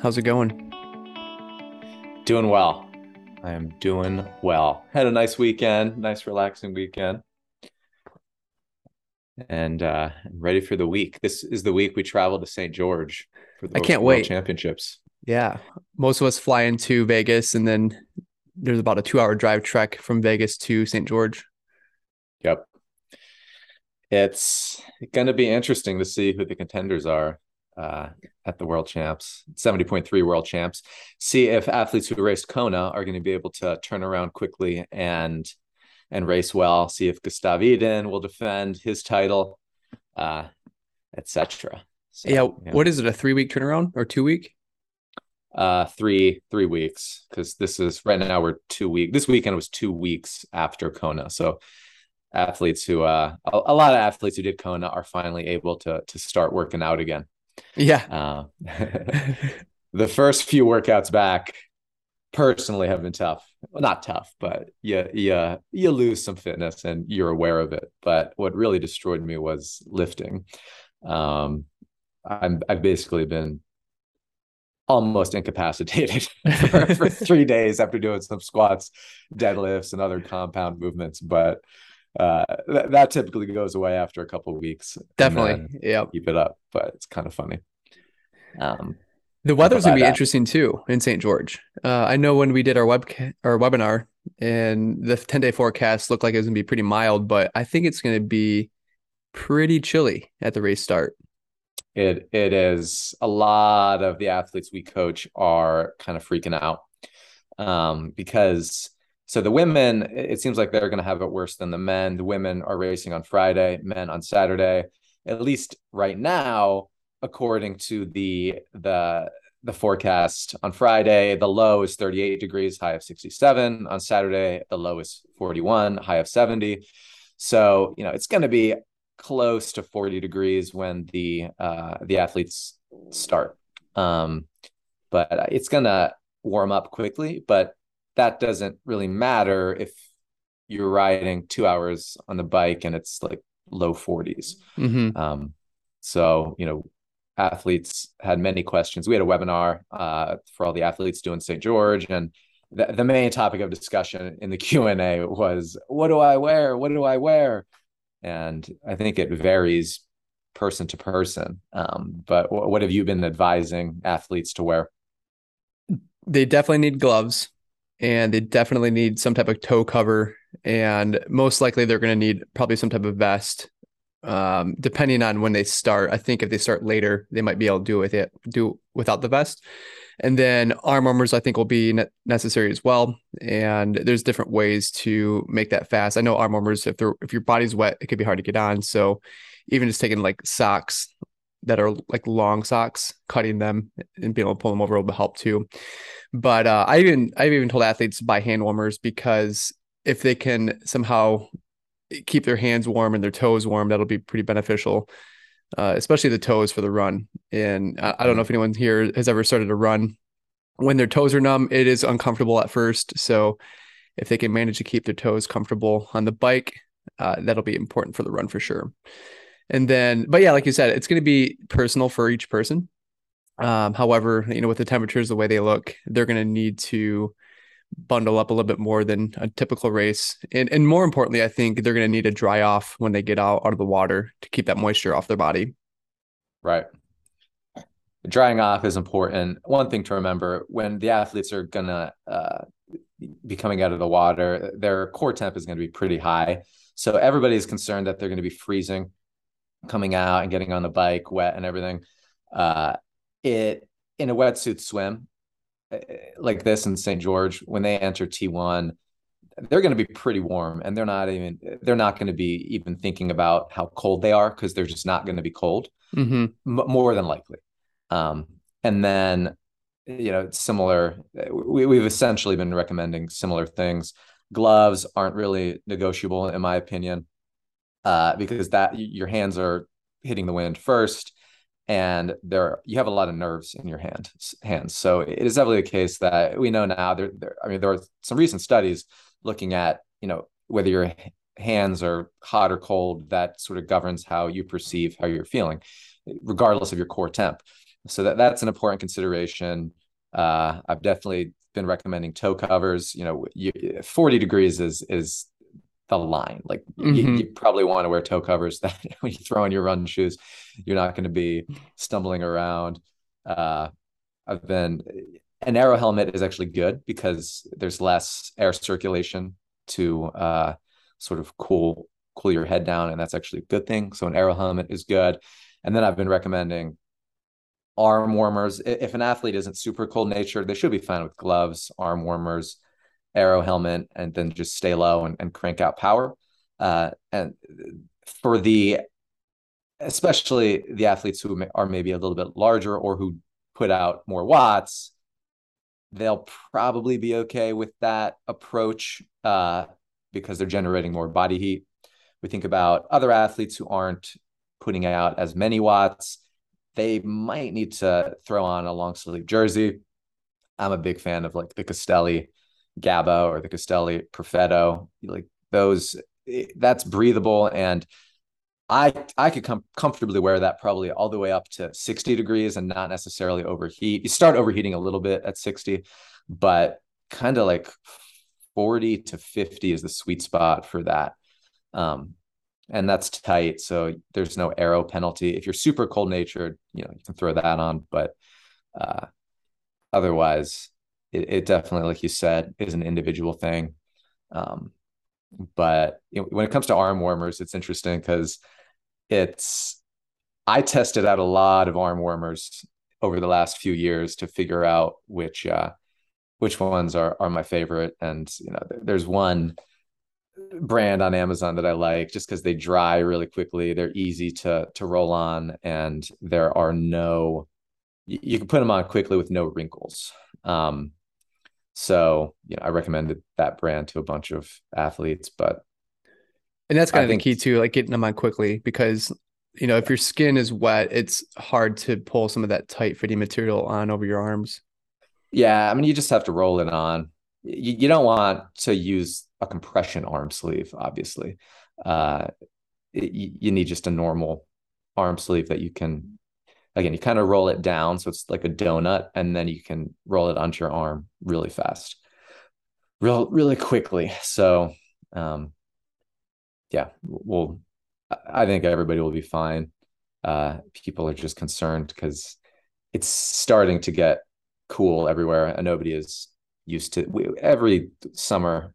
How's it going? Doing well. I am doing well. Had a nice weekend, nice relaxing weekend. And uh ready for the week. This is the week we travel to St. George for the I can't World wait. Championships. Yeah. Most of us fly into Vegas and then there's about a two hour drive trek from Vegas to St. George. Yep. It's going to be interesting to see who the contenders are uh, at the World Champs, 70.3 World Champs. See if athletes who raced Kona are going to be able to turn around quickly and and race well. See if Gustav Iden will defend his title, uh, etc. So, yeah. What is it? A three week turnaround or two week? Uh, three three weeks because this is right now we're two week. This weekend was two weeks after Kona, so athletes who uh a, a, lot of athletes who did Kona are finally able to to start working out again. Yeah. Uh, the first few workouts back personally have been tough. Well, not tough, but yeah, you you lose some fitness and you're aware of it. But what really destroyed me was lifting. Um I'm I've basically been almost incapacitated for, for three days after doing some squats, deadlifts, and other compound movements. But uh, th- that typically goes away after a couple of weeks. Definitely, yeah. Keep it up, but it's kind of funny. Um, the weather's gonna be that. interesting too in St. George. Uh, I know when we did our web our webinar, and the ten day forecast looked like it was gonna be pretty mild, but I think it's gonna be pretty chilly at the race start. It it is a lot of the athletes we coach are kind of freaking out um, because so the women, it seems like they're going to have it worse than the men. The women are racing on Friday, men on Saturday. At least right now, according to the the the forecast on Friday, the low is 38 degrees, high of 67. On Saturday, the low is 41, high of 70. So, you know, it's going to be close to 40 degrees when the uh, the athletes start. Um, but it's going to warm up quickly, but that doesn't really matter if you're riding two hours on the bike and it's like low 40s. Mm-hmm. Um, so, you know, athletes had many questions. We had a webinar uh, for all the athletes doing St. George, and the, the main topic of discussion in the Q&A was, what do I wear? What do I wear? And I think it varies person to person. Um, but w- what have you been advising athletes to wear? They definitely need gloves and they definitely need some type of toe cover and most likely they're going to need probably some type of vest um, depending on when they start. I think if they start later they might be able to do with it do without the vest. And then arm warmers i think will be ne- necessary as well and there's different ways to make that fast. I know arm warmers if they're if your body's wet it could be hard to get on. So even just taking like socks that are like long socks, cutting them and being able to pull them over will help too. But uh, I even I've even told athletes to buy hand warmers because if they can somehow keep their hands warm and their toes warm, that'll be pretty beneficial, uh, especially the toes for the run. And I, I don't know if anyone here has ever started a run when their toes are numb. It is uncomfortable at first, so if they can manage to keep their toes comfortable on the bike, uh, that'll be important for the run for sure. And then, but yeah, like you said, it's going to be personal for each person. Um, however, you know, with the temperatures the way they look, they're going to need to bundle up a little bit more than a typical race. And and more importantly, I think they're going to need to dry off when they get out out of the water to keep that moisture off their body. Right. Drying off is important. One thing to remember when the athletes are going to uh, be coming out of the water, their core temp is going to be pretty high. So everybody is concerned that they're going to be freezing coming out and getting on the bike wet and everything uh it in a wetsuit swim uh, like this in st george when they enter t1 they're going to be pretty warm and they're not even they're not going to be even thinking about how cold they are because they're just not going to be cold. Mm-hmm. m- more than likely. Um and then you know similar we, we've essentially been recommending similar things. Gloves aren't really negotiable in my opinion uh, because that your hands are hitting the wind first and there you have a lot of nerves in your hand hands so it is definitely the case that we know now there, there i mean there are some recent studies looking at you know whether your hands are hot or cold that sort of governs how you perceive how you're feeling regardless of your core temp so that that's an important consideration. Uh, I've definitely been recommending toe covers. You know, you, 40 degrees is is the line. Like mm-hmm. you, you, probably want to wear toe covers that when you throw on your run shoes, you're not going to be stumbling around. Uh, I've been an aero helmet is actually good because there's less air circulation to uh, sort of cool cool your head down, and that's actually a good thing. So an aero helmet is good. And then I've been recommending arm warmers. If an athlete isn't super cold natured, they should be fine with gloves, arm warmers, aero helmet, and then just stay low and, and crank out power. Uh, and for the especially the athletes who are maybe a little bit larger or who put out more watts, they'll probably be okay with that approach uh, because they're generating more body heat. We think about other athletes who aren't putting out as many watts. They might need to throw on a long sleeve jersey. I'm a big fan of like the Castelli Gabba or the Castelli Perfetto. Like those, that's breathable and I I could com- comfortably wear that probably all the way up to 60 degrees and not necessarily overheat. You start overheating a little bit at 60, but kind of like 40 to 50 is the sweet spot for that. Um, and that's tight. So there's no aero penalty. If you're super cold natured, you know, you can throw that on, but uh, otherwise it, it, definitely, like you said, is an individual thing. Um, but you know, when it comes to arm warmers, it's interesting because it's I tested out a lot of arm warmers over the last few years to figure out which uh, which ones are are my favorite. And you know, there's one brand on Amazon that I like just because they dry really quickly. They're easy to to roll on, and there are no you can put them on quickly with no wrinkles. Um, so you know, I recommended that brand to a bunch of athletes, but and that's kind I of think, the key too, like getting them on quickly because you know if your skin is wet, it's hard to pull some of that tight fitting material on over your arms. Yeah, I mean you just have to roll it on. You, you don't want to use a compression arm sleeve, obviously. Uh, it, you need just a normal arm sleeve that you can again you kind of roll it down so it's like a donut and then you can roll it onto your arm really fast real really quickly so um yeah, well, I think everybody will be fine. Uh, people are just concerned because it's starting to get cool everywhere, and nobody is used to. We, every summer,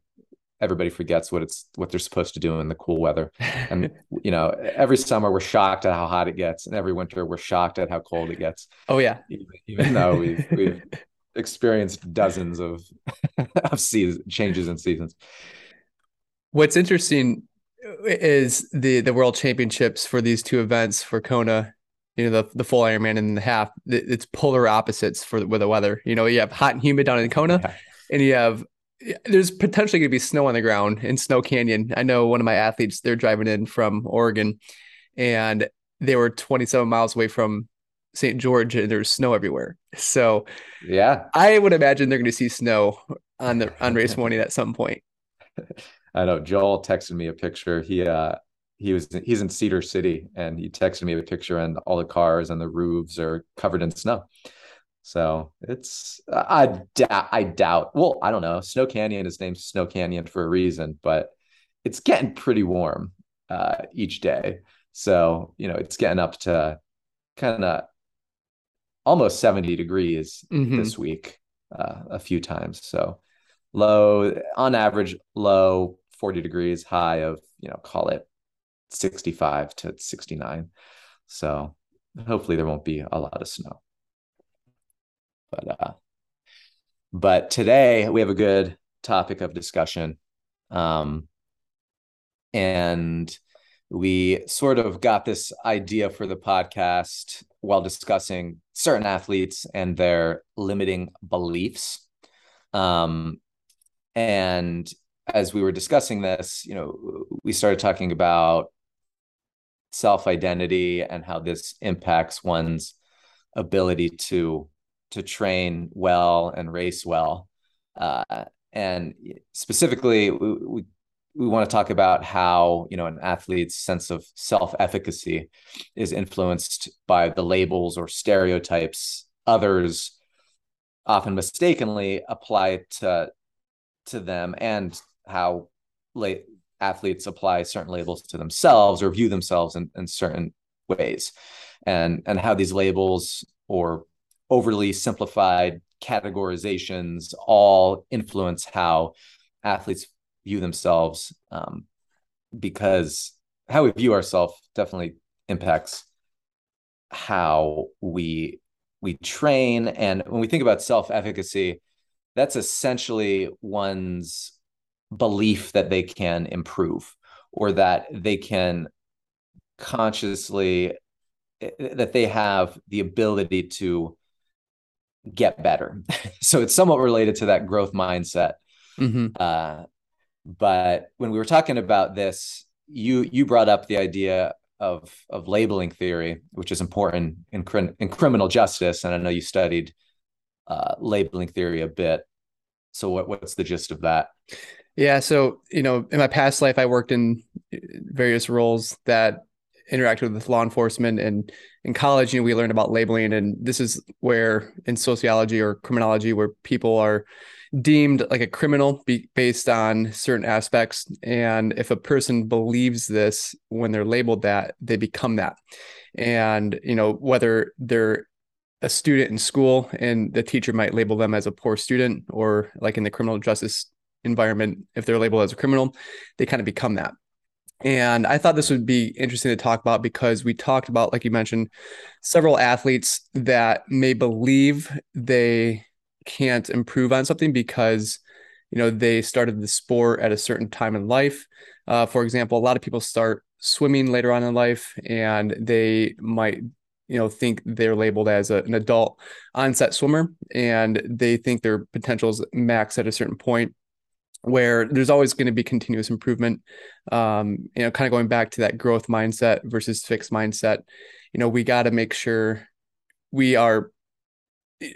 everybody forgets what it's what they're supposed to do in the cool weather, and you know, every summer we're shocked at how hot it gets, and every winter we're shocked at how cold it gets. Oh yeah, even, even though we've we've experienced dozens of of season changes in seasons. What's interesting is the the world championships for these two events for Kona, you know, the the full Ironman and the half. It's polar opposites for with the weather. You know, you have hot and humid down in Kona, yeah. and you have there's potentially going to be snow on the ground in Snow Canyon. I know one of my athletes, they're driving in from Oregon and they were 27 miles away from St. George and there's snow everywhere. So, yeah, I would imagine they're going to see snow on the on race morning at some point. I know Joel texted me a picture. He uh he was he's in Cedar City and he texted me a picture and all the cars and the roofs are covered in snow. So it's I doubt I doubt. Well, I don't know. Snow Canyon is named Snow Canyon for a reason, but it's getting pretty warm uh, each day. So you know it's getting up to kind of almost 70 degrees mm-hmm. this week uh, a few times. So low on average low 40 degrees, high of, you know, call it 65 to 69. So hopefully there won't be a lot of snow. But uh but today we have a good topic of discussion. Um and we sort of got this idea for the podcast while discussing certain athletes and their limiting beliefs. Um, and as we were discussing this, you know, we started talking about self identity and how this impacts one's ability to to train well and race well. Uh, and specifically, we, we we want to talk about how you know an athlete's sense of self-efficacy is influenced by the labels or stereotypes others often mistakenly apply to to them and how late athletes apply certain labels to themselves or view themselves in, in certain ways and and how these labels or overly simplified categorizations all influence how athletes view themselves um, because how we view ourselves definitely impacts how we we train. And when we think about self-efficacy that's essentially one's belief that they can improve or that they can consciously eh, that they have the ability to get better. So it's somewhat related to that growth mindset. Mm-hmm. uh, but when we were talking about this you you brought up the idea of of labeling theory which is important in, in criminal justice. And i know you studied uh, labeling theory a bit. So what what's the gist of that? Yeah so you know in my past life i worked in various roles that interacted with law enforcement and in college you know we learned about labeling and this is where in sociology or criminology where people are deemed like a criminal be- based on certain aspects. And if a person believes this when they're labeled that they become that. And you know whether they're a student in school and the teacher might label them as a poor student or like in the criminal justice environment if they're labeled as a criminal they kind of become that and I thought this would be interesting to talk about because we talked about, like you mentioned, several athletes that may believe they can't improve on something because, you know, they started the sport at a certain time in life. Uh, for example, a lot of people start swimming later on in life and they might you know think they're labeled as a, an adult onset swimmer and they think their potential is max at a certain point where there's always going to be continuous improvement. Um, you know, kind of going back to that growth mindset versus fixed mindset. You know, we got to make sure we are eh,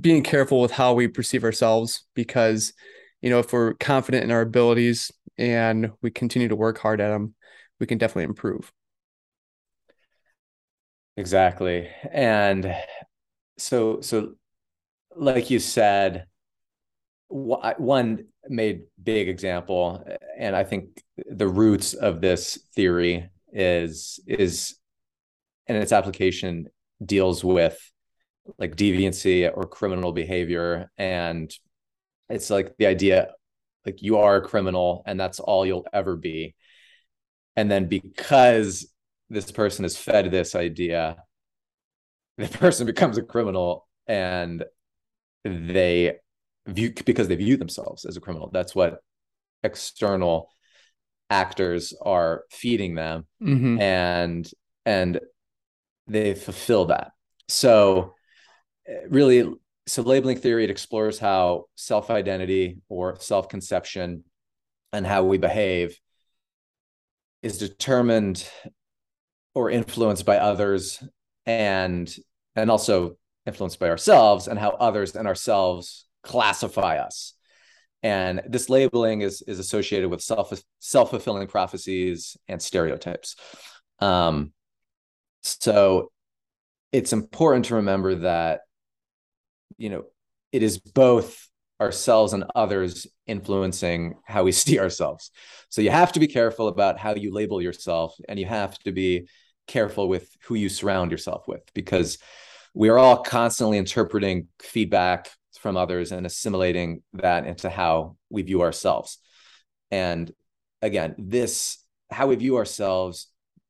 being careful with how we perceive ourselves because, you know, if we're confident in our abilities and we continue to work hard at them, we can definitely improve. Exactly. And so, so like you said, one made big example and i think the roots of this theory is is and its application deals with like deviancy or criminal behavior. And it's like the idea like you are a criminal and that's all you'll ever be. And then because this person is fed this idea the person becomes a criminal and they view because they view themselves as a criminal. That's what external actors are feeding them, mm-hmm. and and they fulfill that. So really, so labeling theory it explores how self identity or self conception and how we behave is determined or influenced by others and and also influenced by ourselves and how others and ourselves classify us. And this labeling is is associated with self self-fulfilling prophecies and stereotypes. Um so it's important to remember that you know it is both ourselves and others influencing how we see ourselves. So you have to be careful about how you label yourself and you have to be careful with who you surround yourself with because we are all constantly interpreting feedback from others and assimilating that into how we view ourselves. And again, this how we view ourselves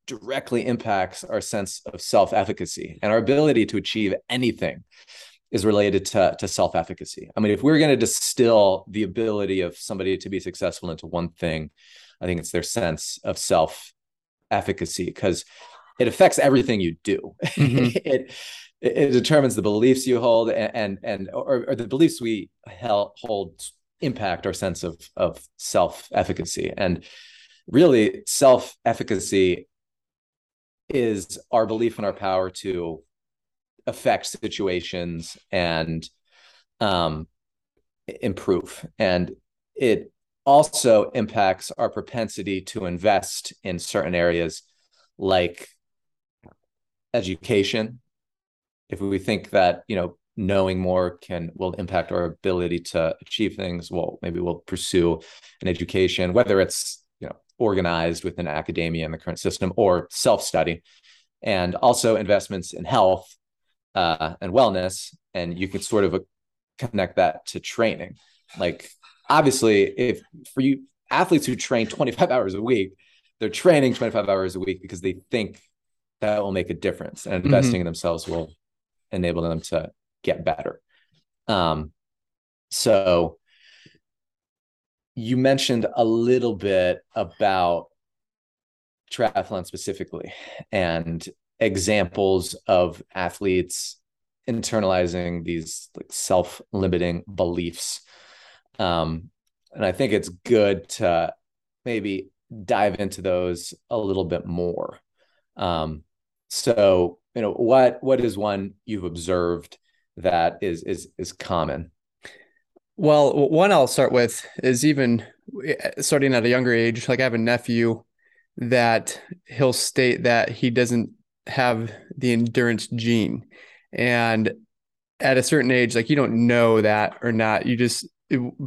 directly impacts our sense of self-efficacy and our ability to achieve anything is related to, to self-efficacy. I mean, if we're going to distill the ability of somebody to be successful into one thing, I think it's their sense of self-efficacy because it affects everything you do. Mm-hmm. it it, determines the beliefs you hold and and, and or, or, the beliefs we hold impact our sense of of self efficacy and really self efficacy is our belief in our power to affect situations and um, improve. And it also impacts our propensity to invest in certain areas like education if we think that you know knowing more can will impact our ability to achieve things well maybe we'll pursue an education whether it's you know organized within academia and the current system or self-study and also investments in health uh, and wellness and you can sort of connect that to training like obviously if for you athletes who train 25 hours a week they're training 25 hours a week because they think that will make a difference and investing mm-hmm. in themselves will enable them to get better. Um, so you mentioned a little bit about triathlon specifically and examples of athletes internalizing these like self-limiting beliefs um, and i think it's good to maybe dive into those a little bit more um, so you know what what is one you've observed that is is is common? Well one i'll start with is even eh, starting at a younger age like i have a nephew that he'll state that he doesn't have the endurance gene. And at a certain age like you don't know that or not. You just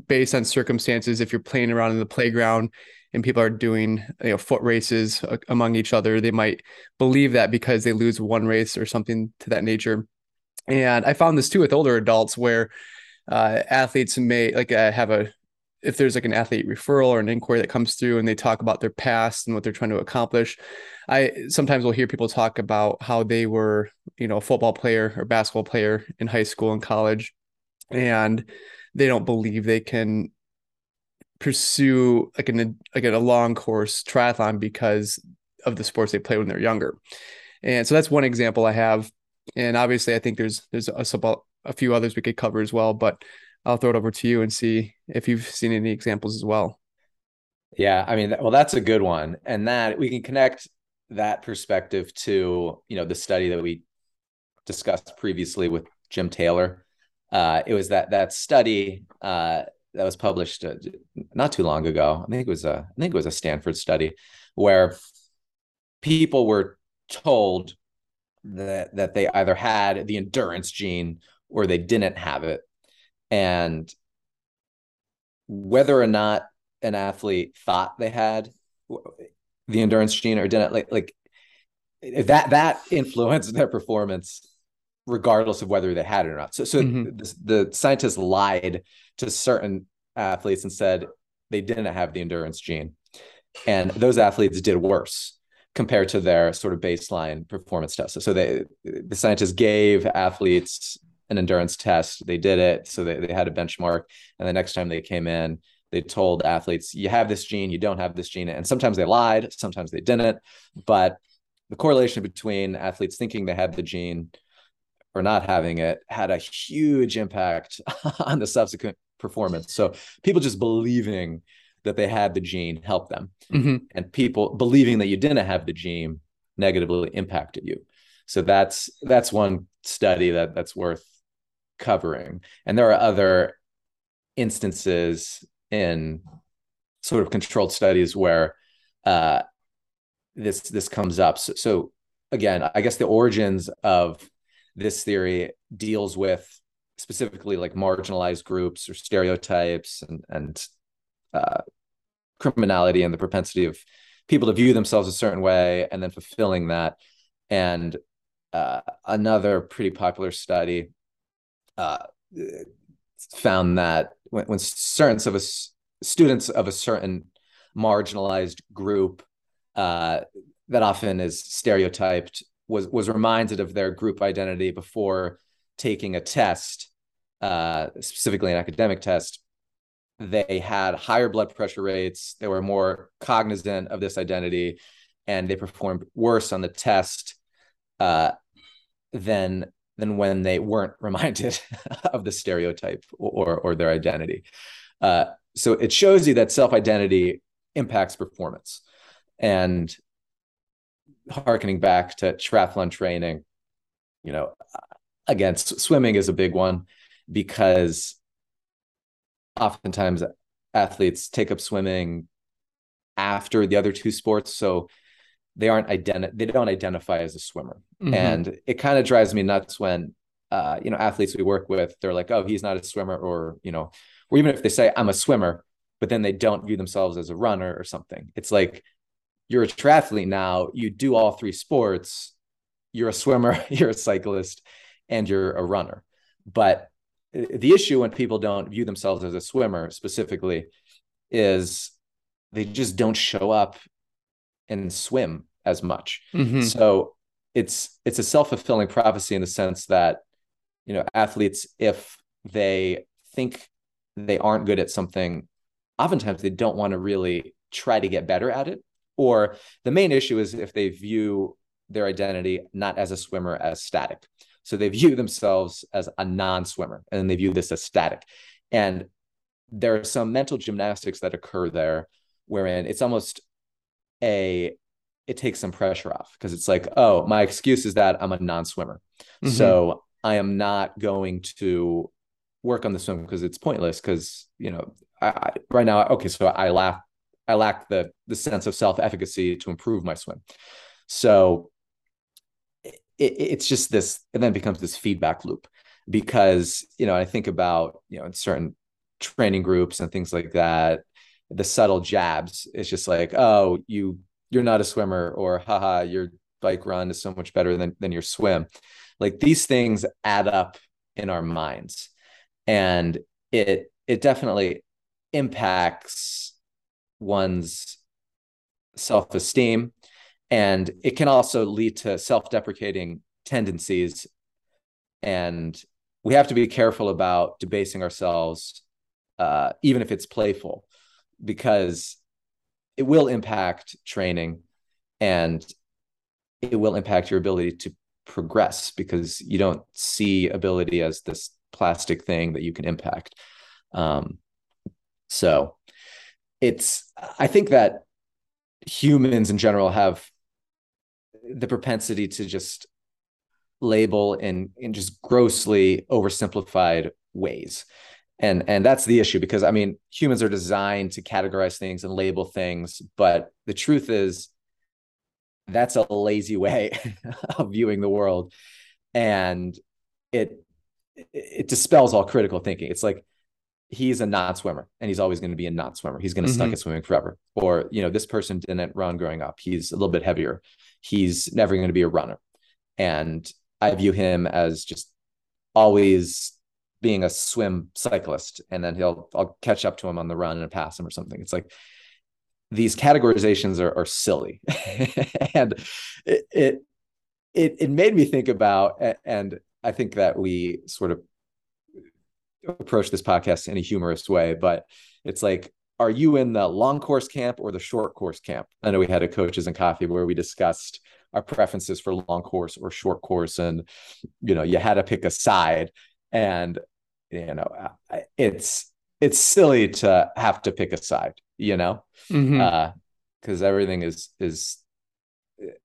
based on circumstances if you're playing around in the playground and people are doing you know foot races among each other they might believe that because they lose one race or something to that nature. And i found this too with older adults where uh, athletes may like uh, have a if there's like an athlete referral or an inquiry that comes through and they talk about their past and what they're trying to accomplish i sometimes will hear people talk about how they were you know a football player or basketball player in high school and college and they don't believe they can pursue like an like a long course triathlon because of the sports they play when they're younger. And so that's one example I have. And obviously, I think there's there's a, a few others we could cover as well. But I'll throw it over to you and see if you've seen any examples as well. Yeah, I mean, well, that's a good one, and that we can connect that perspective to you know the study that we discussed previously with Jim Taylor. Uh, it was that that study uh, that was published uh, not too long ago. I think it was a I think it was a Stanford study where people were told that that they either had the endurance gene or they didn't have it and whether or not an athlete thought they had the endurance gene or didn't like like that that influenced their performance regardless of whether they had it or not so so mm-hmm. the, the scientists lied to certain athletes and said they didn't have the endurance gene. And those athletes did worse compared to their sort of baseline performance test. So they the scientists gave athletes an endurance test. They did it. So they, they had a benchmark. And the next time they came in, they told athletes, you have this gene, you don't have this gene. And sometimes they lied, sometimes they didn't. But the correlation between athletes thinking they had the gene or not having it had a huge impact on the subsequent performance. So people just believing that they had the gene helped them, mm-hmm. and people believing that you didn't have the gene negatively impacted you. So that's that's one study that that's worth covering. And there are other instances in sort of controlled studies where uh, this this comes up. So, so again, I guess the origins of this theory deals with specifically like marginalized groups or stereotypes and and uh, criminality and the propensity of people to view themselves a certain way and then fulfilling that. And uh, another pretty popular study uh, found that when, when certain of us students of a certain marginalized group uh, that often is stereotyped was was reminded of their group identity before taking a test, uh, specifically an academic test, they had higher blood pressure rates. They were more cognizant of this identity, and they performed worse on the test uh, than than when they weren't reminded of the stereotype or or their identity. Uh, so it shows you that self identity impacts performance, and harkening back to triathlon training, you know, again, swimming is a big one because oftentimes athletes take up swimming after the other two sports so they aren't identi- they don't identify as a swimmer mm-hmm. and it kind of drives me nuts when uh, you know athletes we work with they're like oh he's not a swimmer or you know or even if they say i'm a swimmer but then they don't view themselves as a runner or something it's like you're a triathlete now you do all three sports you're a swimmer you're a cyclist and you're a runner but the issue when people don't view themselves as a swimmer specifically is they just don't show up and swim as much. Mm-hmm. So it's it's a self-fulfilling prophecy in the sense that you know athletes if they think they aren't good at something oftentimes they don't want to really try to get better at it or the main issue is if they view their identity not as a swimmer as static so they view themselves as a non-swimmer and they view this as static and there are some mental gymnastics that occur there wherein it's almost a it takes some pressure off because it's like, oh, my excuse is that I'm a non-swimmer. Mm-hmm. So I am not going to work on the swim because it's pointless because, you know, I, I, right now, okay, so I lack I lack the the sense of self-efficacy to improve my swim. So it, it's just this, and then becomes this feedback loop because, you know, I think about, you know, in certain training groups and things like that, the subtle jabs. It's just like, oh, you you're not a swimmer, or haha, your bike run is so much better than than your swim. Like these things add up in our minds, and it it definitely impacts one's self-esteem and it can also lead to self-deprecating tendencies and we have to be careful about debasing ourselves uh, even if it's playful because it will impact training and it will impact your ability to progress because you don't see ability as this plastic thing that you can impact. Um, so it's, I think that humans in general have the propensity to just label in in just grossly oversimplified ways. And and that's the issue because i mean humans are designed to categorize things and label things but the truth is that's a lazy way of viewing the world. And it it dispels all critical thinking. It's like he's a non-swimmer and he's always going to be a non-swimmer he's going to mm-hmm. stuck at swimming forever. Or you know this person didn't run growing up. He's a little bit heavier he's never going to be a runner and i view him as just always being a swim cyclist and then he'll I'll catch up to him on the run and pass him or something. It's like these categorizations are, are silly. and it, it it it made me think about and I think that we sort of approach this podcast in a humorous way, but it's like are you in the long course camp or the short course camp? I know we had a coaches and coffee where we discussed our preferences for long course or short course and you know you had to pick a side and you know it's it's silly to have to pick a side you know mm-hmm. uh because everything is is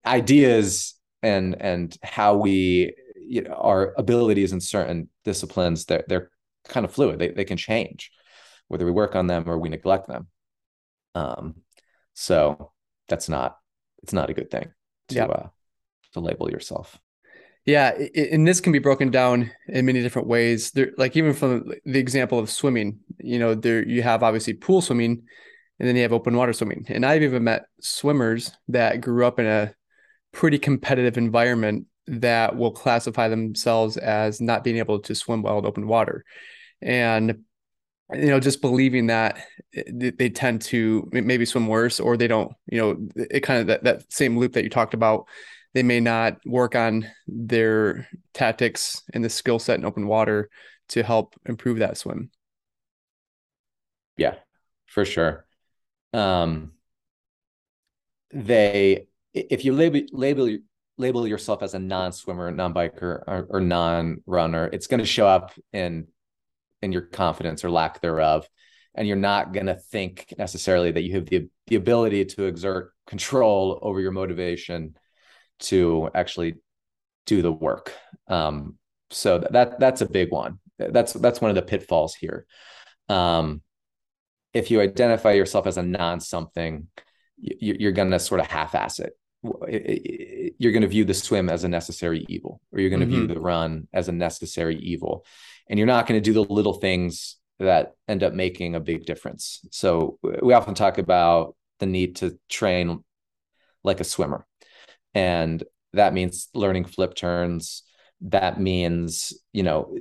ideas and and how we you know our abilities in certain disciplines they're they're kind of fluid they, they can change whether we work on them or we neglect them um so that's not it's not a good thing to uh to label yourself yeah, and this can be broken down in many different ways. There, like even from the example of swimming, you know, there you have obviously pool swimming, and then you have open water swimming. And I've even met swimmers that grew up in a pretty competitive environment that will classify themselves as not being able to swim well in open water, and you know, just believing that they tend to maybe swim worse, or they don't. You know, it kind of that that same loop that you talked about they may not work on their tactics and the skill set in open water to help improve that swim. Yeah, for sure. Um, they, if you label label label yourself as a non-swimmer, non-biker, or, or non-runner, it's going to show up in in your confidence or lack thereof, and you're not going to think necessarily that you have the the ability to exert control over your motivation to actually do the work. Um, so that that's a big one. That's that's one of the pitfalls here. Um, if you identify yourself as a non something, you're going to sort of half ass it. You're going to view the swim as a necessary evil, or you're going to mm-hmm. view the run as a necessary evil. And you're not going to do the little things that end up making a big difference. So we often talk about the need to train like a swimmer. And that means learning flip turns. That means, you know,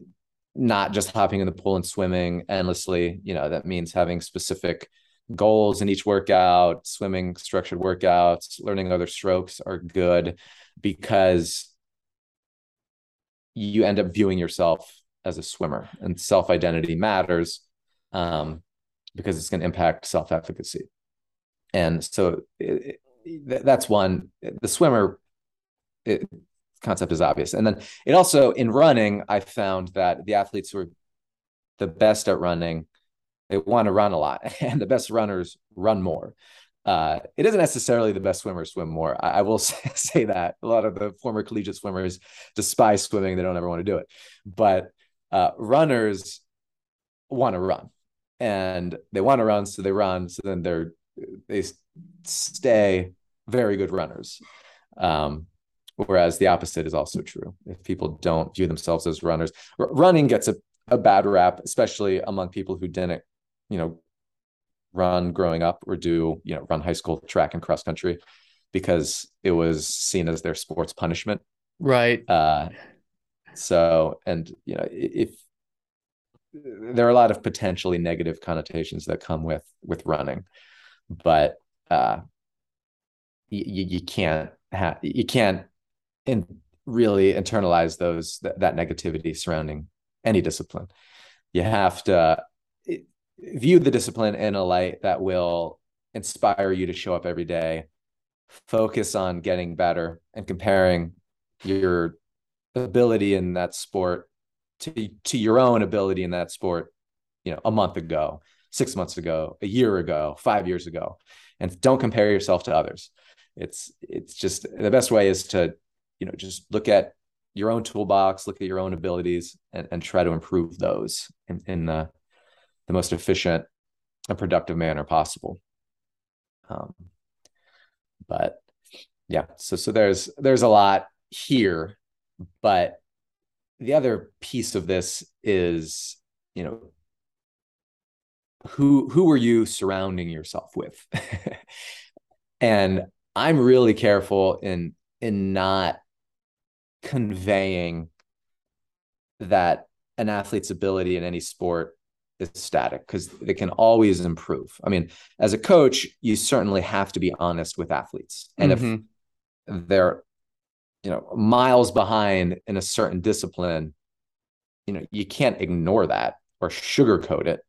not just hopping in the pool and swimming endlessly. You know, that means having specific goals in each workout, swimming structured workouts, learning other strokes are good because you end up viewing yourself as a swimmer and self identity matters um, because it's going to impact self efficacy. And so it, it, that's one. The swimmer it, concept is obvious. And then it also, in running, I found that the athletes who are the best at running, they want to run a lot, and the best runners run more. Uh, it isn't necessarily the best swimmers swim more. I, I will say, say, that a lot of the former collegiate swimmers despise swimming; they don't ever want to do it. But uh, runners want to run, and they want to run, so they run. So then they're they stay very good runners. Um, whereas the opposite is also true. If people don't view themselves as runners, r- running gets a, a bad rap, especially among people who didn't, you know, run growing up or do, you know, run high school track and cross country because it was seen as their sports punishment. Right. Uh, so, and, you know, if there are a lot of potentially negative connotations that come with with running but uh you, you can't have you can't in really internalize those that, that negativity surrounding any discipline. You have to view the discipline in a light that will inspire you to show up every day focus on getting better and comparing your ability in that sport to to your own ability in that sport you know a month ago six months ago a year ago five years ago. And don't compare yourself to others. It's it's just the best way is to you know just look at your own toolbox look at your own abilities and, and try to improve those in, in the, the most efficient and productive manner possible. Um, but yeah so so there's there's a lot here but the other piece of this is you know who who are you surrounding yourself with? And i'm really careful in in not conveying that an athlete's ability in any sport is static because they can always improve. I mean as a coach you certainly have to be honest with athletes. And mm-hmm. if they're you know miles behind in a certain discipline you know you can't ignore that or sugarcoat it.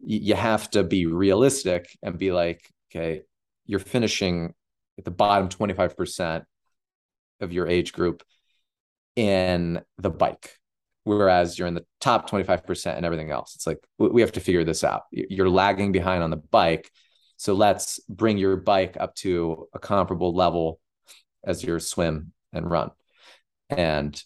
You have to be realistic and be like okay you're finishing at the bottom 25% of your age group in the bike whereas you're in the top 25% and everything else. It's like we have to figure this out. You're lagging behind on the bike so let's bring your bike up to a comparable level as your swim and run. And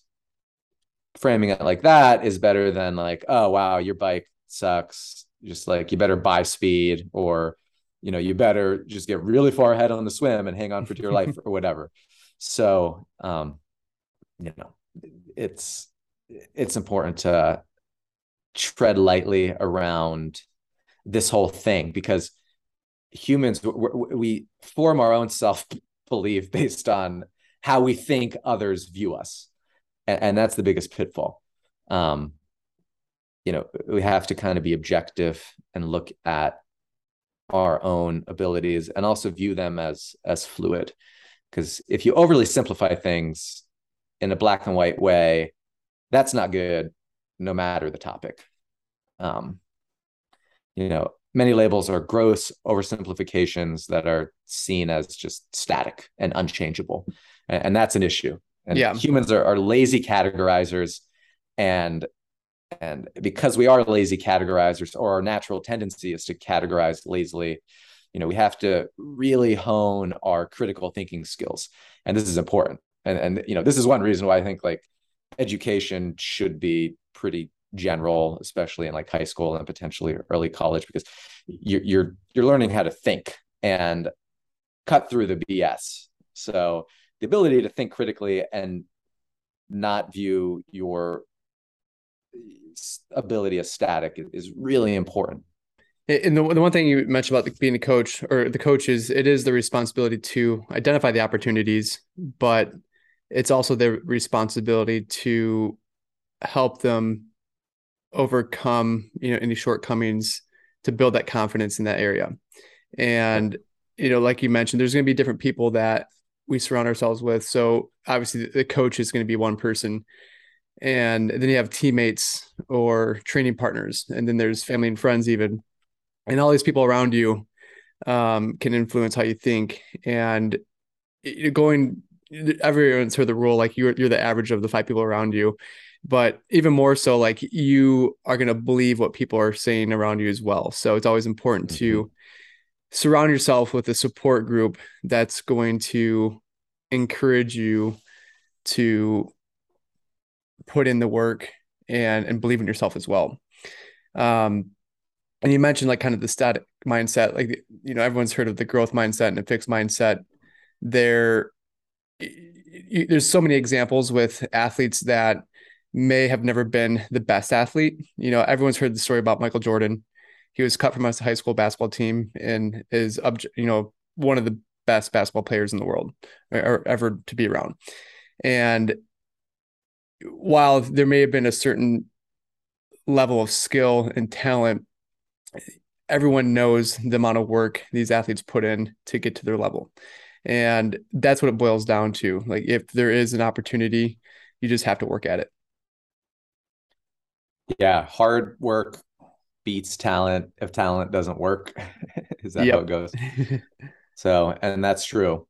framing it like that is better than like, oh wow, your bike sucks. Just like you better buy speed or you know, you better just get really far ahead on the swim and hang on for dear life or whatever. So um, you know, it's it's important to tread lightly around this whole thing because humans we form our own self belief based on how we think others view us. And, and that's the biggest pitfall. Um, you know we have to kind of be objective and look at our own abilities and also view them as as fluid. Because if you overly simplify things in a black and white way that's not good no matter the topic. Um, you know many labels are gross oversimplifications that are seen as just static and unchangeable and, and that's an issue. And yeah. humans are, are lazy categorizers and and because we are lazy categorizers or our natural tendency is to categorize lazily you know we have to really hone our critical thinking skills. And this is important. And and you know this is one reason why i think like education should be pretty general, especially in like high school and potentially early college, because you're you're you're learning how to think and cut through the BS. So the ability to think critically and not view your ability as static is really important. And the, the one thing you mentioned about being a coach or the coaches, it is the responsibility to identify the opportunities, but it's also their responsibility to help them overcome, you know, any shortcomings to build that confidence in that area. And, you know, like you mentioned, there's going to be different people that we surround ourselves with. So obviously the coach is going to be one person. And then you have teammates or training partners, and then there's family and friends even and all these people around you um, can influence how you think. And going, everyone's heard the rule like you're you're the average of the five people around you, but even more so, like you are going to believe what people are saying around you as well. So it's always important mm-hmm. to surround yourself with a support group that's going to encourage you to put in the work and and believe in yourself as well. Um, and you mentioned like kind of the static mindset like you know everyone's heard of the growth mindset and a fixed mindset there there's so many examples with athletes that may have never been the best athlete you know everyone's heard the story about michael jordan he was cut from a high school basketball team and is up, you know one of the best basketball players in the world or er, ever to be around and while there may have been a certain level of skill and talent everyone knows the amount of work these athletes put in to get to their level. And that's what it boils down to. Like if there is an opportunity, you just have to work at it. Yeah, hard work beats talent if talent doesn't work. is that yep. how it goes? so, and that's true.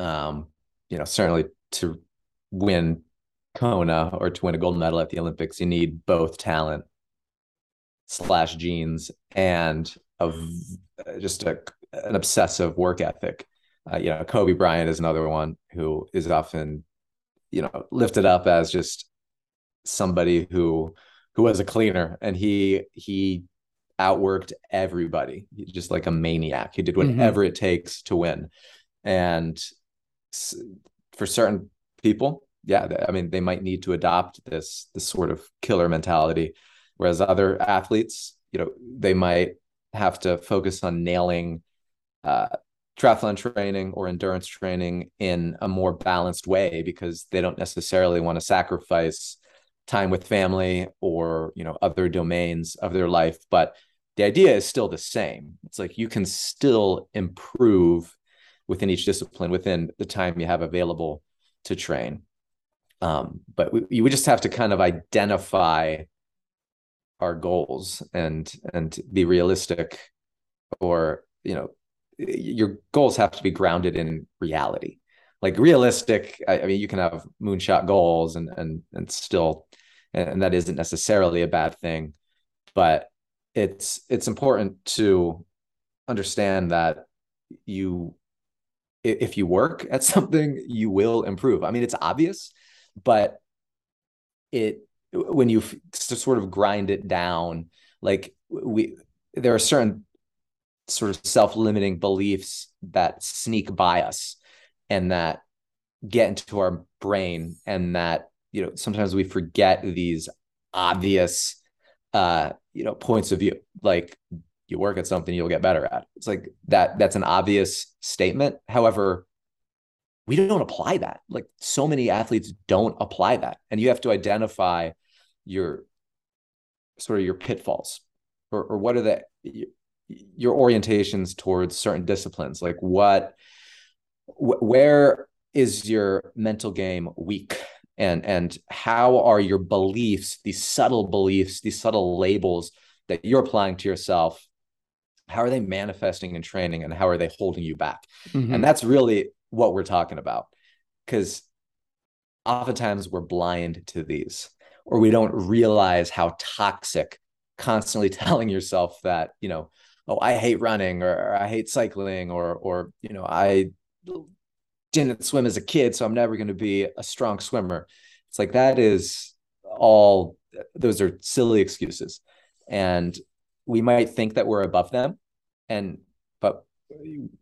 Um, you know, certainly to win Kona or to win a gold medal at the Olympics, you need both talent slash genes and of just a, an obsessive work ethic. Uh, you know, Kobe Bryant is another one who is often, you know, lifted up as just somebody who who was a cleaner and he he outworked everybody He's just like a maniac he did mm-hmm. whatever mm-hmm. it takes to win and for certain people yeah i mean they might need to adopt this this sort of killer mentality Whereas other athletes, you know, they might have to focus on nailing uh, triathlon training or endurance training in a more balanced way because they don't necessarily want to sacrifice time with family or you know other domains of their life but the idea is still the same. It's like you can still improve within each discipline within the time you have available to train. Um, but we, you just have to kind of identify our goals and and be realistic or you know your goals have to be grounded in reality like realistic I, I, mean you can have moonshot goals and and and still and that isn't necessarily a bad thing but it's it's important to understand that you if you work at something you will improve. I mean it's obvious but it when you sort of grind it down like we there are certain sort of self-limiting beliefs that sneak by us and that get into our brain and that you know sometimes we forget these obvious uh you know points of view. Like you work at something you'll get better at it's like that that's an obvious statement. However we don't apply that. Like so many athletes don't apply that. And you have to identify your sort of your pitfalls or, or what are the your orientations towards certain disciplines. Like what wh- where is your mental game weak and and how are your beliefs these subtle beliefs these subtle labels that you're applying to yourself how are they manifesting in training and how are they holding you back mm-hmm. and that's really what we're talking about because oftentimes we're blind to these or we don't realize how toxic constantly telling yourself that you know oh i hate running or, or, i hate cycling or or you know i didn't swim as a kid so i'm never going to be a strong swimmer. It's like that is all those are silly excuses. And we might think that we're above them and but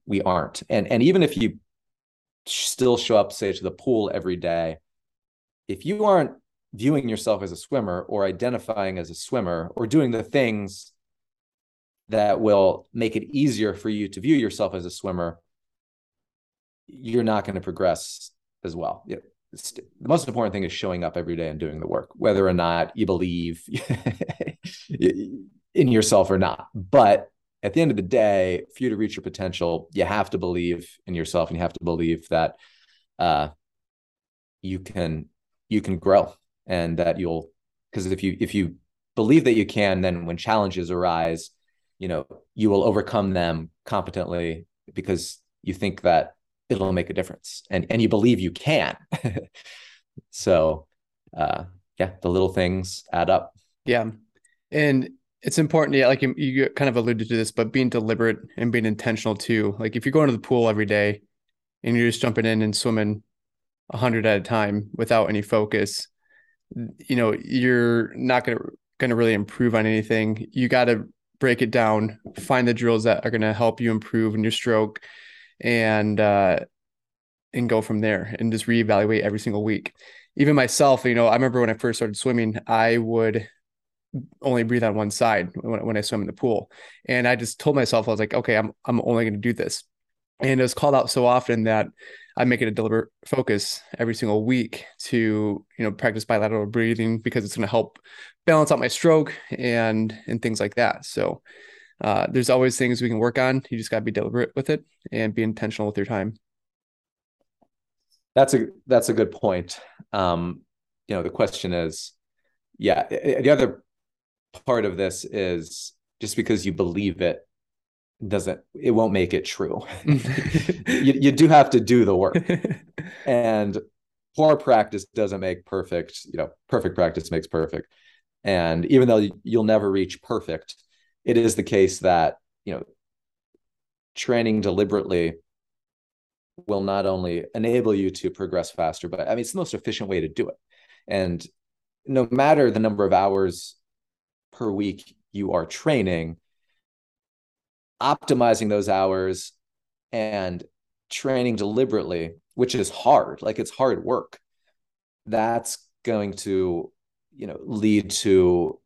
we aren't. And and even if you still show up say to the pool every day if you aren't viewing yourself as a swimmer or identifying as a swimmer or doing the things that will make it easier for you to view yourself as a swimmer you're not going to progress as well the most important thing is showing up every day and doing the work, whether or not you believe in yourself or not. But at the end of the day, for you to reach your potential, you have to believe in yourself and you have to believe that uh, you can you can grow and that you'll because if you if you believe that you can, then when challenges arise, you know you will overcome them competently because you think that it'll make a difference. And and you believe you can. So uh yeah the little things add up. Yeah. And it's important yeah like you, you kind of alluded to this but being deliberate and being intentional too. Like if you're going to the pool every day and you're just jumping in and swimming 100 at a time without any focus you know you're not going to going to really improve on anything. You got to break it down find the drills that are going to help you improve in your stroke and uh, and go from there and just reevaluate every single week. Even myself, you know, I remember when I first started swimming, I would only breathe on one side when, when I swim in the pool. And I just told myself, I was like, okay, I'm, I'm only going to do this. And it was called out so often that I make it a deliberate focus every single week to, you know, practice bilateral breathing because it's going to help balance out my stroke and, and things like that. So, uh, there's always things we can work on. You just got to be deliberate with it and be intentional with your time. That's a that's a good point. Um, you know, the question is, yeah, the other part of this is just because you believe it doesn't it won't make it true. you, you do have to do the work, and poor practice doesn't make perfect. You know, perfect practice makes perfect. And even though you'll never reach perfect, it is the case that you know training deliberately will not only enable you to progress faster but i mean it's the most efficient way to do it. And no matter the number of hours per week you are training optimizing those hours and training deliberately which is hard like it's hard work that's going to you know lead to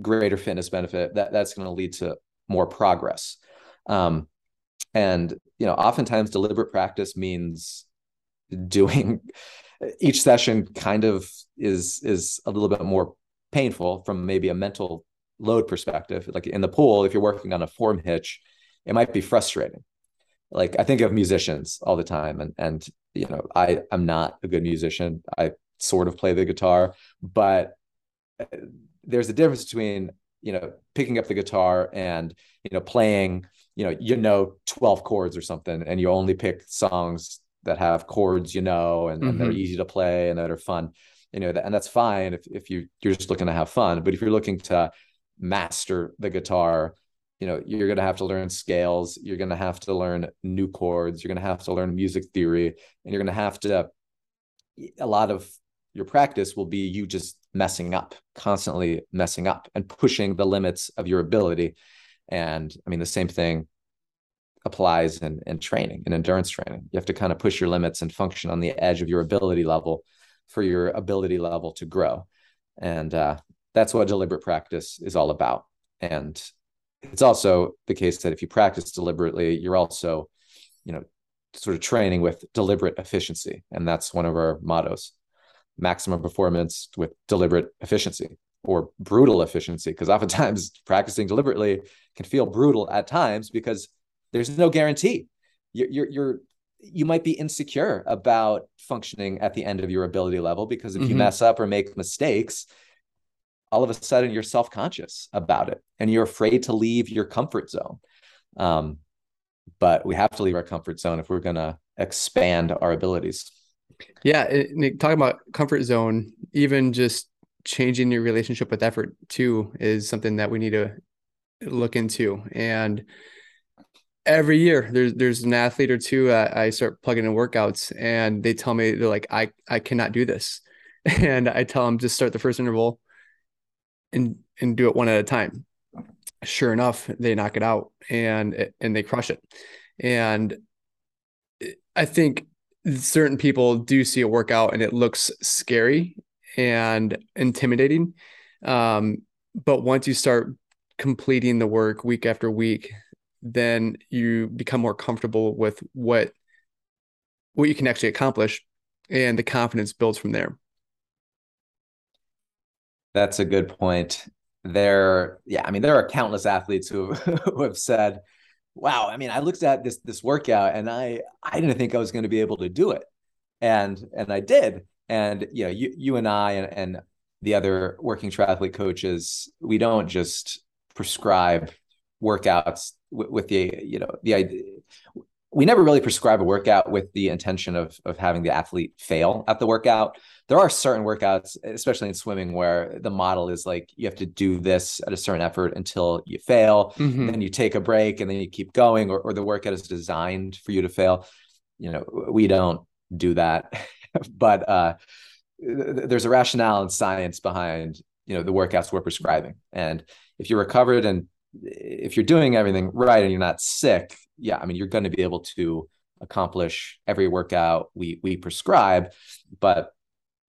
greater fitness benefit that that's going to lead to more progress. Um, and you know oftentimes deliberate practice means doing each session kind of is is a little bit more painful from maybe a mental load perspective. Like in the pool if you're working on a form hitch it might be frustrating. Like i think of musicians all the time and and you know i i'm not a good musician. I sort of play the guitar but there's a difference between you know picking up the guitar and you know playing you know you know 12 chords or something and you only pick songs that have chords you know and, mm-hmm. and they're mm-hmm. easy to play and that are fun you know and that's fine if, if you you're just looking to have fun but if you're looking to master the guitar you know you're going to have to learn scales you're going to have to learn new chords you're going to have to learn music theory and you're going to have to a lot of your practice will be you just messing up, constantly messing up and pushing the limits of your ability. And I mean, the same thing applies in, in training, in endurance training. You have to kind of push your limits and function on the edge of your ability level for your ability level to grow. And uh, that's what deliberate practice is all about. And it's also the case that if you practice deliberately, you're also, you know, sort of training with deliberate efficiency. And that's one of our mottos maximum performance with deliberate efficiency or brutal efficiency because oftentimes practicing deliberately can feel brutal at times because there's no guarantee. You're, you're, you're you might be insecure about functioning at the end of your ability level because if mm-hmm. you mess up or make mistakes all of a sudden you're self-conscious about it and you're afraid to leave your comfort zone. Um, but we have to leave our comfort zone if we're going to expand our abilities yeah, it, talking about comfort zone, even just changing your relationship with effort too is something that we need to look into. And every year there's there's an athlete or two uh, I start plugging in workouts and they tell me they're like I I cannot do this. And I tell them just start the first interval and and do it one at a time. Sure enough, they knock it out and and they crush it. And I think certain people do see a workout and it looks scary and intimidating. Um, but once you start completing the work week after week, then you become more comfortable with what what you can actually accomplish and the confidence builds from there. That's a good point. There, yeah, I mean, there are countless athletes who who have said, "Wow, I mean, I looked at this this workout and I I didn't think I was going to be able to do it, and and I did." And you know, you you and I and, and the other working triathlete coaches, we don't just prescribe workouts with, with the you know the idea we never really prescribe a workout with the intention of of having the athlete fail at the workout. There are certain workouts, especially in swimming, where the model is like you have to do this at a certain effort until you fail. Mm-hmm. Then you take a break and then you keep going, or, or the workout is designed for you to fail. You know, we don't do that, but uh, there's a rationale and science behind you know the workouts we're prescribing. And if you're recovered and if you're doing everything right and you're not sick, yeah, I mean, you're going to be able to accomplish every workout we we prescribe. But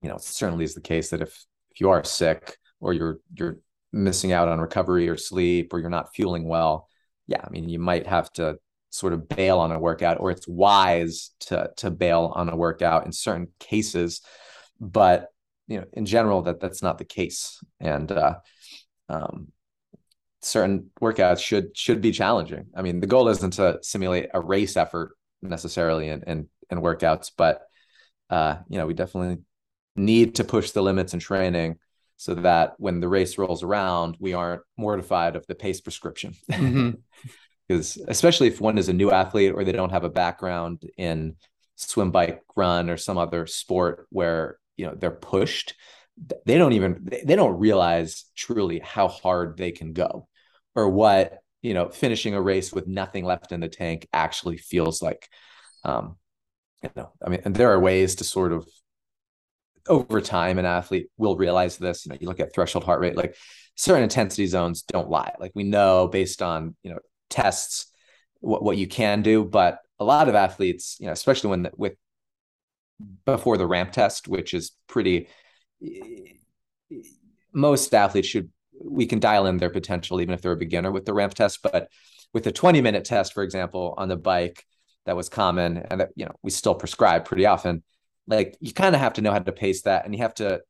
you know, it certainly is the case that if if you are sick or you're you're missing out on recovery or sleep or you're not fueling well, yeah, I mean, you might have to sort of bail on a workout, or it's wise to to bail on a workout in certain cases. But you know, in general, that that's not the case, and uh, um, certain workouts should should be challenging. I mean, the goal isn't to simulate a race effort necessarily in in, in workouts, but uh, you know, we definitely need to push the limits in training so that when the race rolls around, we aren't mortified of the pace prescription. Mm-hmm. because especially if one is a new athlete or they don't have a background in swim bike run or some other sport where you know they're pushed they don't even they don't realize truly how hard they can go or what you know finishing a race with nothing left in the tank actually feels like um you know i mean and there are ways to sort of over time an athlete will realize this you know you look at threshold heart rate like certain intensity zones don't lie. Like we know based on you know tests what, what you can do but a lot of athletes you know especially when with before the ramp test which is pretty most athletes should we can dial in their potential even if they're a beginner with the ramp test but with the 20 minute test for example on the bike that was common and that you know we still prescribe pretty often like you kind of have to know how to pace that and you have to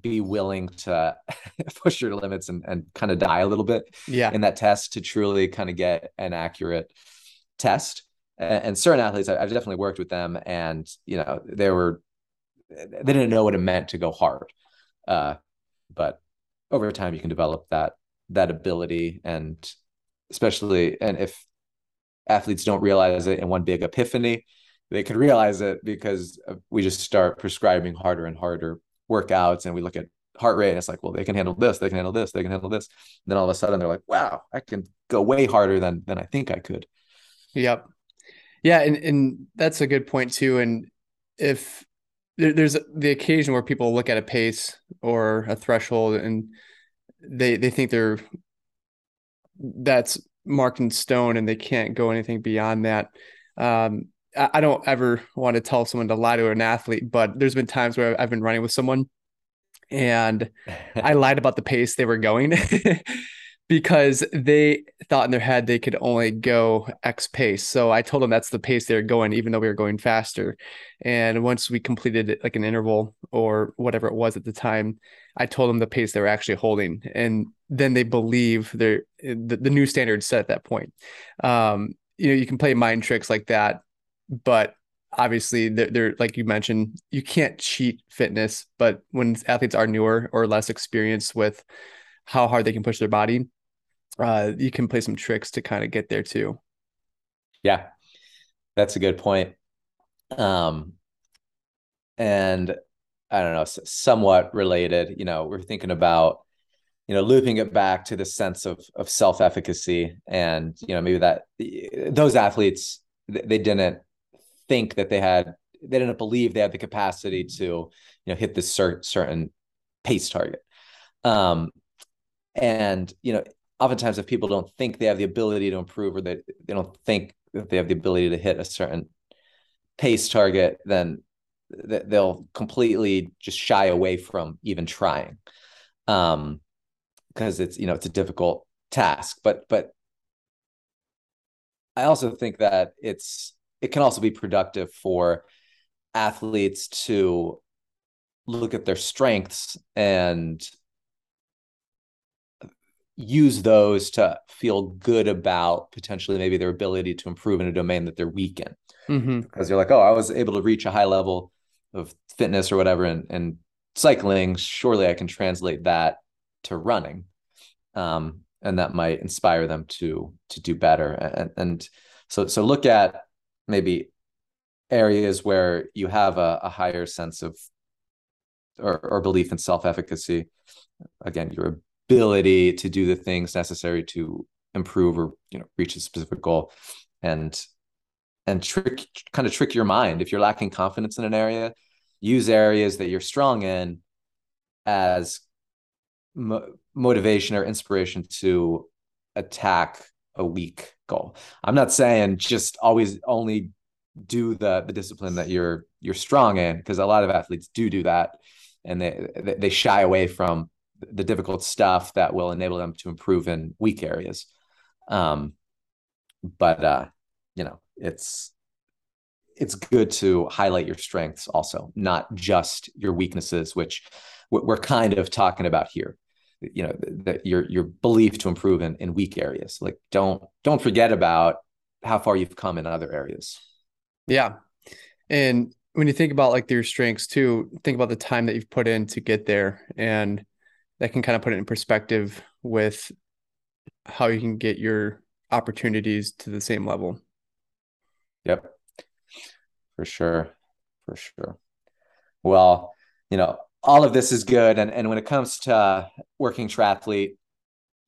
be willing to push your limits and, and kind of die a little bit yeah. in that test to truly kind of get an accurate test and, and certain athletes I've definitely worked with them and you know they were they didn't know what it meant to go hard uh, but over time you can develop that that ability and especially and if athletes don't realize it in one big epiphany they can realize it because we just start prescribing harder and harder workouts and we look at heart rate and it's like well they can handle this they can handle this they can handle this. And then all of a sudden they're like wow i can go way harder than than i think i could. Yep. Yeah and and that's a good point too and if there, there's the occasion where people look at a pace or a threshold and they they think they're that's marked in stone and they can't go anything beyond that. Um, I, don't ever want to tell someone to lie to an athlete, but there's been times where I've been running with someone and I lied about the pace they were going because they thought in their head they could only go X pace. So I told them that's the pace they're going, even though we were going faster. And once we completed like an interval or whatever it was at the time, I told them the pace they were actually holding. And then they believe they're the, the new standard set at that point. Um, you know, you can play mind tricks like that, but obviously they're, they're like you mentioned, you can't cheat fitness, but when athletes are newer or less experienced with how hard they can push their body, uh, you can play some tricks to kind of get there too. Yeah, that's a good point. Um, and I don't know, somewhat related. You know, we're thinking about, you know, looping it back to the sense of of self efficacy, and you know, maybe that those athletes they didn't think that they had, they didn't believe they had the capacity to, you know, hit this certain certain pace target. Um, and you know oftentimes if people don't think they have the ability to improve or they, they don't think that they have the ability to hit a certain pace target then they'll completely just shy away from even trying um because it's you know it's a difficult task but but i also think that it's it can also be productive for athletes to look at their strengths and use those to feel good about potentially maybe their ability to improve in a domain that they're weak in. Mm-hmm. Because you're like, oh, I was able to reach a high level of fitness or whatever, and, and cycling, surely I can translate that to running. Um, and that might inspire them to to do better. And, and so so look at maybe areas where you have a, a higher sense of or, or belief in self-efficacy. Again, your ability to do the things necessary to improve or you know reach a specific goal and and trick kind of trick your mind if you're lacking confidence in an area use areas that you're strong in as mo- motivation or inspiration to attack a weak goal i'm not saying just always only do the the discipline that you're you're strong in because a lot of athletes do do that and they they shy away from the difficult stuff that will enable them to improve in weak areas. Um, but uh, you know, it's it's good to highlight your strengths also, not just your weaknesses, which we're kind of talking about here. You know, that your your belief to improve in, in weak areas. Like don't don't forget about how far you've come in other areas. Yeah. And when you think about like your strengths too, think about the time that you've put in to get there and that can kind of put it in perspective with how you can get your opportunities to the same level. Yep. For sure. For sure. Well, you know, all of this is good. And, and when it comes to working triathlete,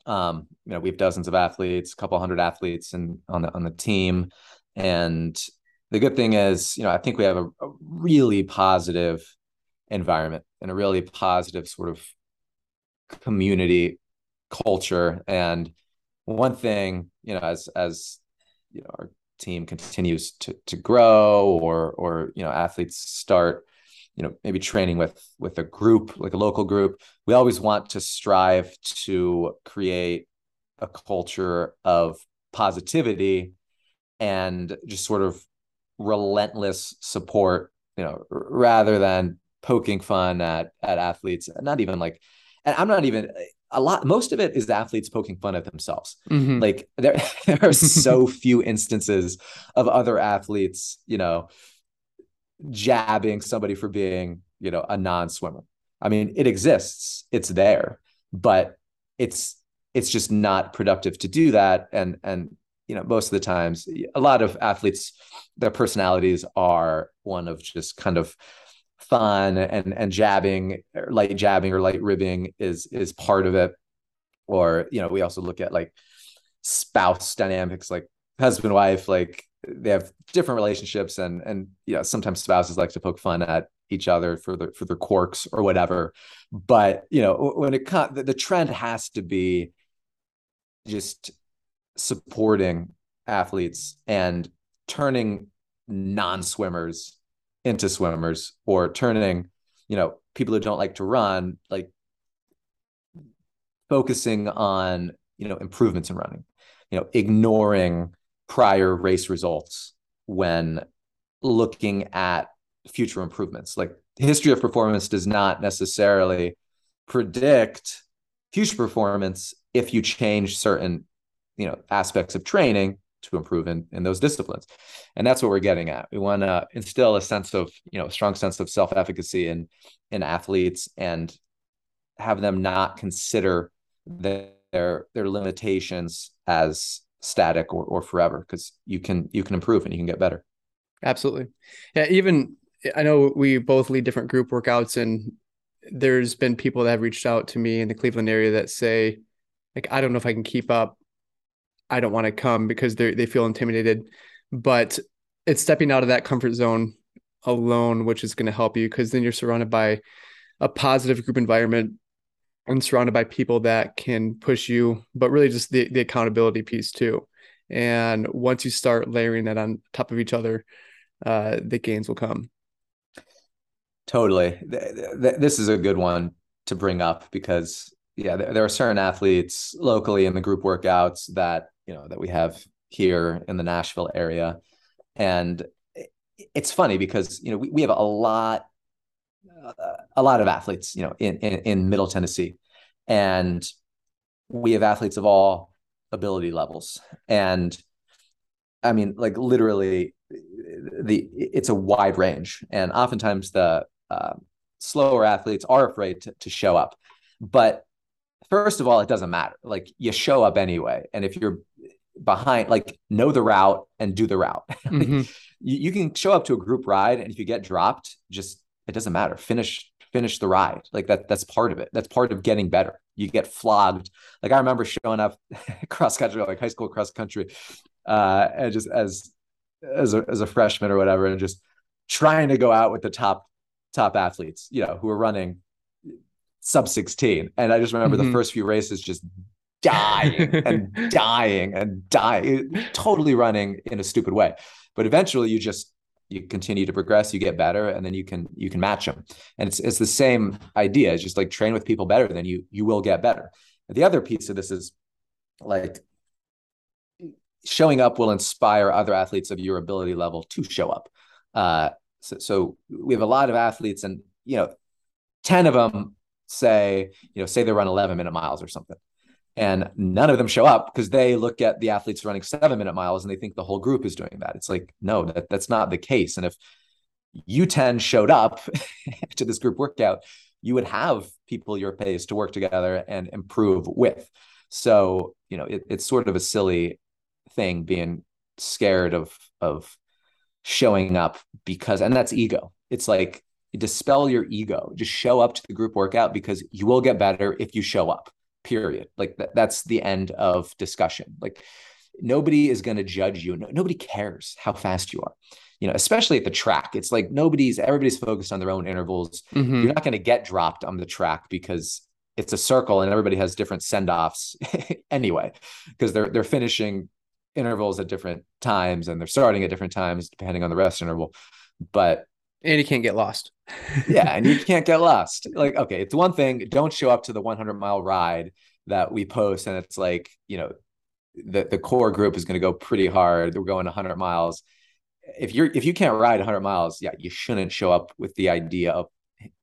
um, you know, we have dozens of athletes, a couple hundred athletes and on the on the team. And the good thing is, you know, I think we have a, a really positive environment and a really positive sort of community culture and one thing you know as as you know our team continues to to grow or or you know athletes start you know maybe training with with a group like a local group. We always want to strive to create a culture of positivity and just sort of relentless support you know rather than poking fun at at athletes. Not even like and I'm not even a lot most of it is the athletes poking fun at themselves. Mm-hmm. like there, there are so few instances of other athletes you know jabbing somebody for being you know a non-swimmer. I mean it exists it's there but it's it's just not productive to do that. And and you know most of the times a lot of athletes their personalities are one of just kind of fun and and jabbing light jabbing or light ribbing is is part of it. Or you know we also look at like spouse dynamics like husband wife like they have different relationships and and you know sometimes spouses like to poke fun at each other for the for their quirks or whatever. But you know when it comes the, the trend has to be just supporting athletes and turning non-swimmers into swimmers or turning, you know, people who don't like to run, like focusing on, you know, improvements in running, you know, ignoring prior race results when looking at future improvements. Like history of performance does not necessarily predict future performance if you change certain, you know, aspects of training to improve in, in those disciplines and that's what we're getting at we want to instill a sense of you know a strong sense of self-efficacy in in athletes and have them not consider their their limitations as static or, or forever because you can you can improve and you can get better. Absolutely. Yeah even i know we both lead different group workouts and there's been people that have reached out to me in the cleveland area that say like i don't know if i can keep up. I don't want to come because they they feel intimidated. But it's stepping out of that comfort zone alone, which is going to help you because then you're surrounded by a positive group environment and surrounded by people that can push you, but really just the, the accountability piece too. And once you start layering that on top of each other, uh, the gains will come. Totally. This is a good one to bring up because yeah, there are certain athletes locally in the group workouts that, you know, that we have here in the Nashville area. And it's funny because, you know, we, we have a lot, a lot of athletes, you know, in, in, in middle Tennessee and we have athletes of all ability levels. And I mean, like literally the, it's a wide range. And oftentimes the, uh, slower athletes are afraid to, to show up, but first of all, it doesn't matter. Like you show up anyway. And if you're behind, like know the route and do the route. Mm-hmm. you, you can show up to a group ride and if you get dropped, just it doesn't matter. Finish finish the ride. Like that that's part of it. That's part of getting better. You get flogged. Like I remember showing up cross country, like high school cross country, uh, and just as as a as a freshman or whatever, and just trying to go out with the top top athletes, you know, who are running sub 16. And I just remember mm-hmm. the first few races just dying and dying and dying, totally running in a stupid way. But eventually you just you continue to progress, you get better, and then you can you can match them. And it's it's the same idea. It's just like train with people better, then you you will get better. The other piece of this is like showing up will inspire other athletes of your ability level to show up. Uh, so, so we have a lot of athletes, and you know, ten of them say, you know, say they run 11 minute miles or something. And none of them show up because they look at the athletes running seven minute miles and they think the whole group is doing that. It's like, no, that, that's not the case. And if you 10 showed up to this group workout, you would have people your pace to work together and improve with. So, you know, it, it's sort of a silly thing being scared of of showing up because and that's ego. It's like dispel your ego just show up to the group workout because you will get better if you show up period. Like th- that's the end of discussion. Like nobody is going to judge you. No, nobody cares how fast you are. You know especially at the track. It's like nobody's everybody's focused on their own intervals. Mm-hmm. you're not going to get dropped on the track because it's a circle and everybody has different send-offs anyway because they're they're finishing intervals at different times and they're starting at different times depending on the rest interval. But and you can't get lost. yeah, and you can't get lost. Like, okay, it's one thing. Don't show up to the 100 mile ride that we post, and it's like, you know, the the core group is going to go pretty hard. We're going 100 miles. If you're if you can't ride 100 miles, yeah, you shouldn't show up with the idea of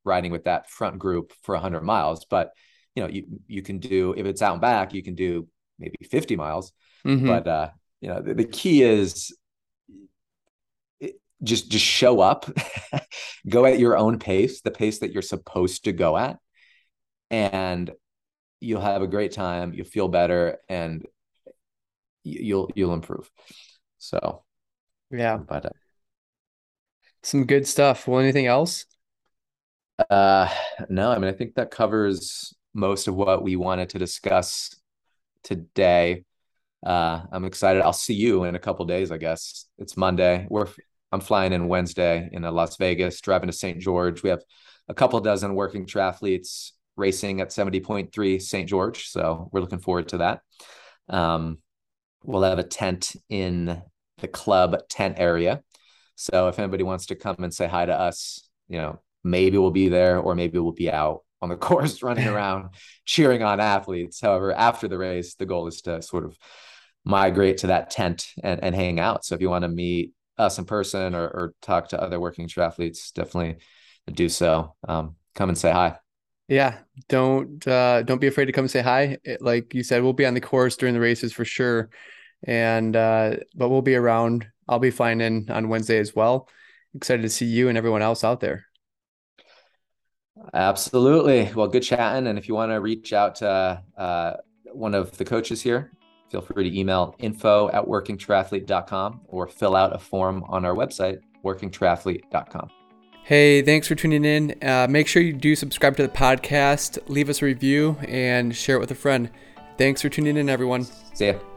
riding with that front group for 100 miles. But you know, you you can do if it's out and back, you can do maybe 50 miles. Mm-hmm. But uh, you know, the, the key is just just show up go at your own pace the pace that you're supposed to go at and you'll have a great time you'll feel better and you'll you'll improve. So yeah. but uh, some good stuff. Well anything else? Uh no i mean i think that covers most of what we wanted to discuss today. Uh i'm excited. I'll see you in a couple days i guess. It's monday. We're I'm flying in Wednesday in Las Vegas, driving to St. George. We have a couple dozen working triathletes racing at 70.3 St. George. So we're looking forward to that. Um, we'll have a tent in the club tent area. So if anybody wants to come and say hi to us, you know, maybe we'll be there or maybe we'll be out on the course running around cheering on athletes. However, after the race, the goal is to sort of migrate to that tent and, and hang out. So if you want to meet us in person or, or talk to other working triathletes, definitely do so. Um, come and say hi. Yeah, don't uh, don't be afraid to come and say hi. It, like you said, we'll be on the course during the races for sure, and uh, but we'll be around. I'll be flying in on Wednesday as well. Excited to see you and everyone else out there. Absolutely. Well, good chatting. And if you want to reach out to uh, one of the coaches here, feel free to email info at workingtriathlete.com or fill out a form on our website, workingtriathlete.com. Hey, thanks for tuning in. Uh, make sure you do subscribe to the podcast, leave us a review, and share it with a friend. Thanks for tuning in, everyone. See ya.